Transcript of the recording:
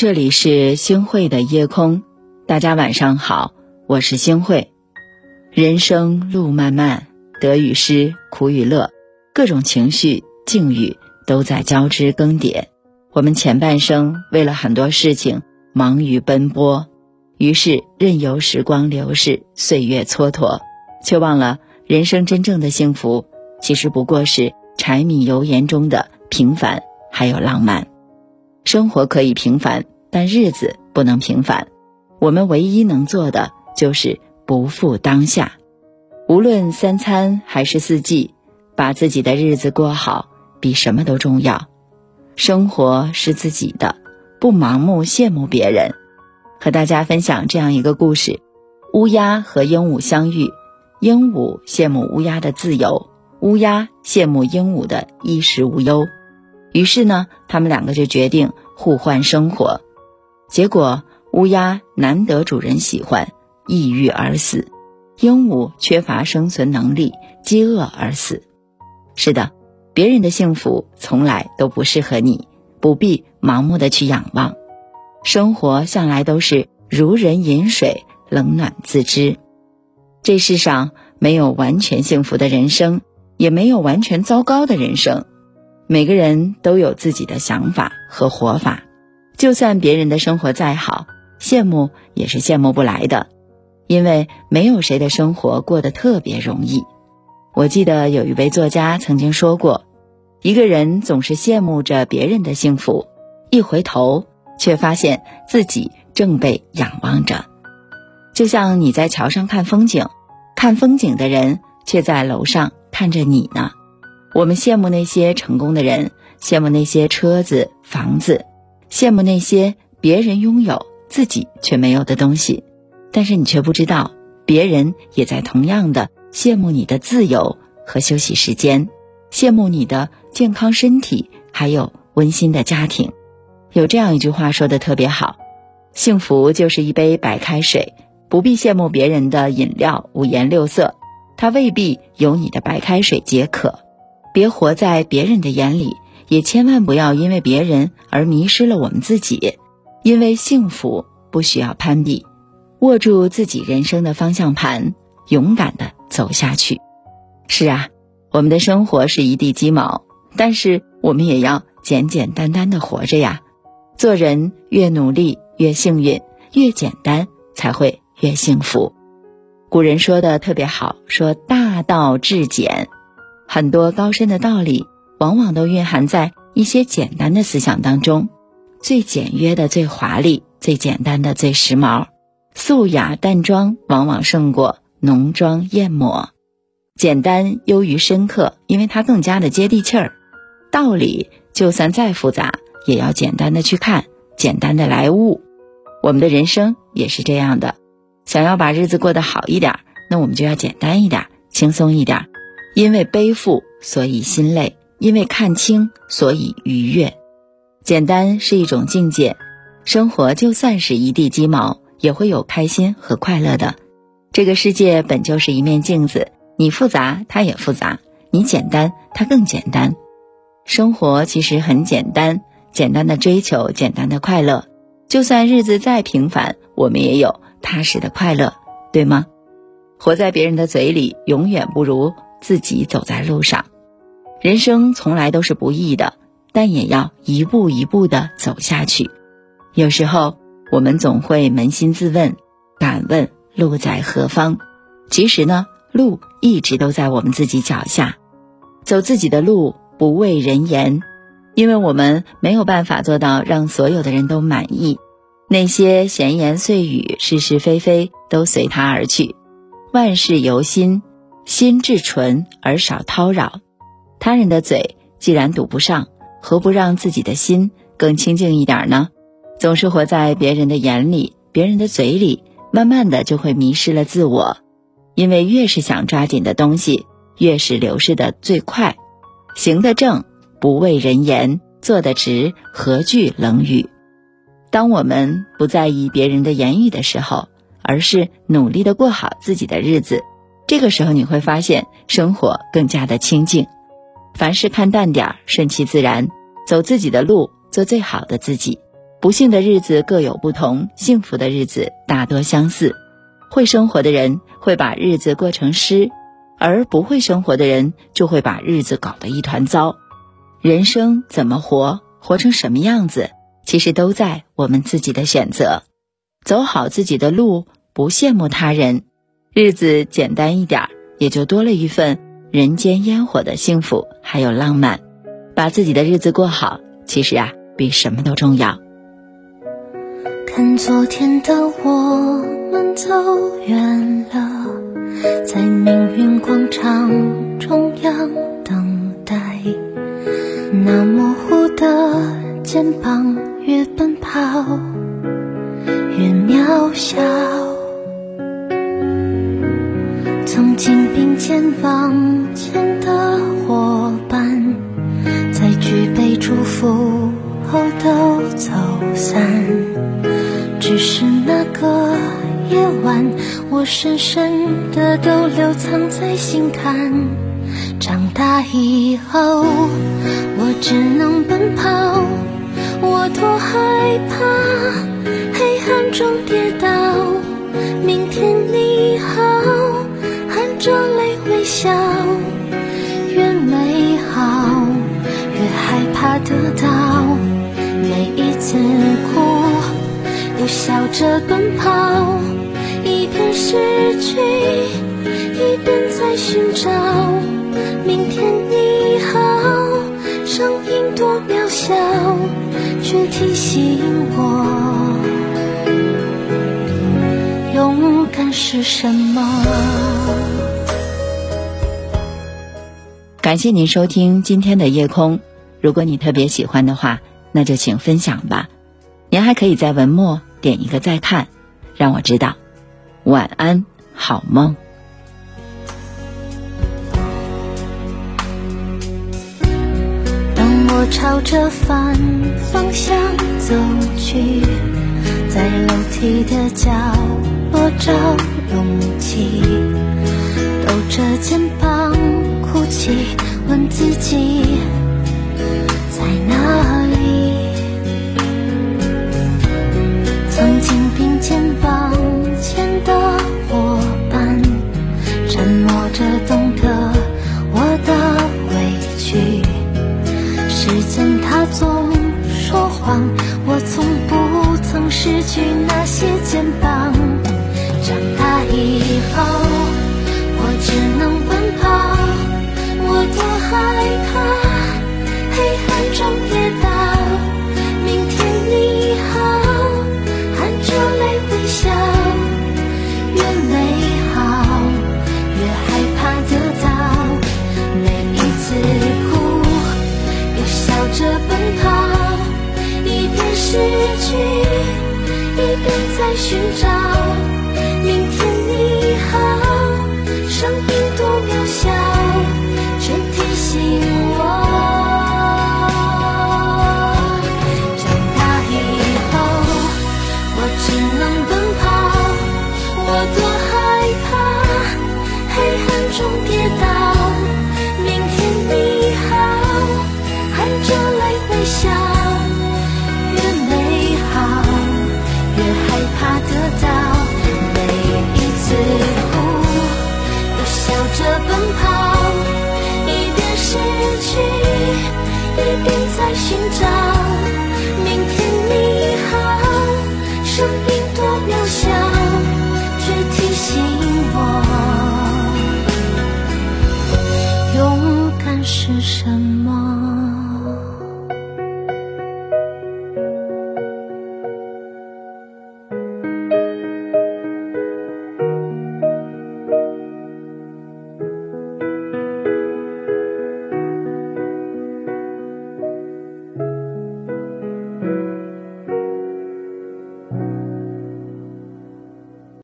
这里是星汇的夜空，大家晚上好，我是星汇。人生路漫漫，得与失，苦与乐，各种情绪境遇都在交织更迭。我们前半生为了很多事情忙于奔波，于是任由时光流逝，岁月蹉跎，却忘了人生真正的幸福其实不过是柴米油盐中的平凡，还有浪漫。生活可以平凡。但日子不能平凡，我们唯一能做的就是不负当下。无论三餐还是四季，把自己的日子过好，比什么都重要。生活是自己的，不盲目羡慕别人。和大家分享这样一个故事：乌鸦和鹦鹉相遇，鹦鹉羡慕乌鸦的自由，乌鸦羡慕鹦鹉的衣食无忧。于是呢，他们两个就决定互换生活。结果，乌鸦难得主人喜欢，抑郁而死；鹦鹉缺乏生存能力，饥饿而死。是的，别人的幸福从来都不适合你，不必盲目的去仰望。生活向来都是如人饮水，冷暖自知。这世上没有完全幸福的人生，也没有完全糟糕的人生。每个人都有自己的想法和活法。就算别人的生活再好，羡慕也是羡慕不来的，因为没有谁的生活过得特别容易。我记得有一位作家曾经说过，一个人总是羡慕着别人的幸福，一回头却发现自己正被仰望着。就像你在桥上看风景，看风景的人却在楼上看着你呢。我们羡慕那些成功的人，羡慕那些车子、房子。羡慕那些别人拥有自己却没有的东西，但是你却不知道，别人也在同样的羡慕你的自由和休息时间，羡慕你的健康身体，还有温馨的家庭。有这样一句话说的特别好：幸福就是一杯白开水，不必羡慕别人的饮料五颜六色，它未必有你的白开水解渴。别活在别人的眼里。也千万不要因为别人而迷失了我们自己，因为幸福不需要攀比，握住自己人生的方向盘，勇敢的走下去。是啊，我们的生活是一地鸡毛，但是我们也要简简单单的活着呀。做人越努力越幸运，越简单才会越幸福。古人说的特别好，说大道至简，很多高深的道理。往往都蕴含在一些简单的思想当中，最简约的最华丽，最简单的最时髦，素雅淡妆往往胜过浓妆艳抹，简单优于深刻，因为它更加的接地气儿。道理就算再复杂，也要简单的去看，简单的来悟。我们的人生也是这样的，想要把日子过得好一点，那我们就要简单一点，轻松一点，因为背负，所以心累。因为看清，所以愉悦。简单是一种境界，生活就算是一地鸡毛，也会有开心和快乐的。这个世界本就是一面镜子，你复杂，它也复杂；你简单，它更简单。生活其实很简单，简单的追求，简单的快乐。就算日子再平凡，我们也有踏实的快乐，对吗？活在别人的嘴里，永远不如自己走在路上。人生从来都是不易的，但也要一步一步的走下去。有时候我们总会扪心自问，敢问路在何方？其实呢，路一直都在我们自己脚下。走自己的路，不畏人言，因为我们没有办法做到让所有的人都满意。那些闲言碎语、是是非非都随他而去。万事由心，心至纯而少叨扰。他人的嘴既然堵不上，何不让自己的心更清净一点呢？总是活在别人的眼里、别人的嘴里，慢慢的就会迷失了自我。因为越是想抓紧的东西，越是流逝的最快。行得正，不畏人言；做得直，何惧冷语？当我们不在意别人的言语的时候，而是努力的过好自己的日子，这个时候你会发现生活更加的清静。凡事看淡点儿，顺其自然，走自己的路，做最好的自己。不幸的日子各有不同，幸福的日子大多相似。会生活的人会把日子过成诗，而不会生活的人就会把日子搞得一团糟。人生怎么活，活成什么样子，其实都在我们自己的选择。走好自己的路，不羡慕他人，日子简单一点儿，也就多了一份人间烟火的幸福，还有浪漫。把自己的日子过好，其实啊，比什么都重要。看昨天的我们走远了，在命运广场中央等待。那模糊的肩膀，越奔跑越渺小。曾经并肩往前的伙伴，在举杯祝福后都走散。只是那个夜晚，我深深的都留藏在心坎。长大以后，我只能奔跑，我多害怕黑暗中跌倒。明天，着泪微笑，越美好越害怕得到，每一次哭。又笑着奔跑，一边失去，一边在寻找。明天你好，声音多渺小，却提醒我，勇敢是什么。感谢您收听今天的夜空。如果你特别喜欢的话，那就请分享吧。您还可以在文末。点一个再看，让我知道。晚安，好梦。当我朝着反方向走去，在楼梯的角落找勇气，抖着肩膀起，问自己在哪里。曾经并肩往前的伙伴，沉默着懂得我的委屈。时间它总说谎，我从不曾失去那些肩膀。害怕黑暗中跌倒明天你好含着泪微笑越美好越害怕得到每一次哭又笑着奔跑一边失去一边在寻找。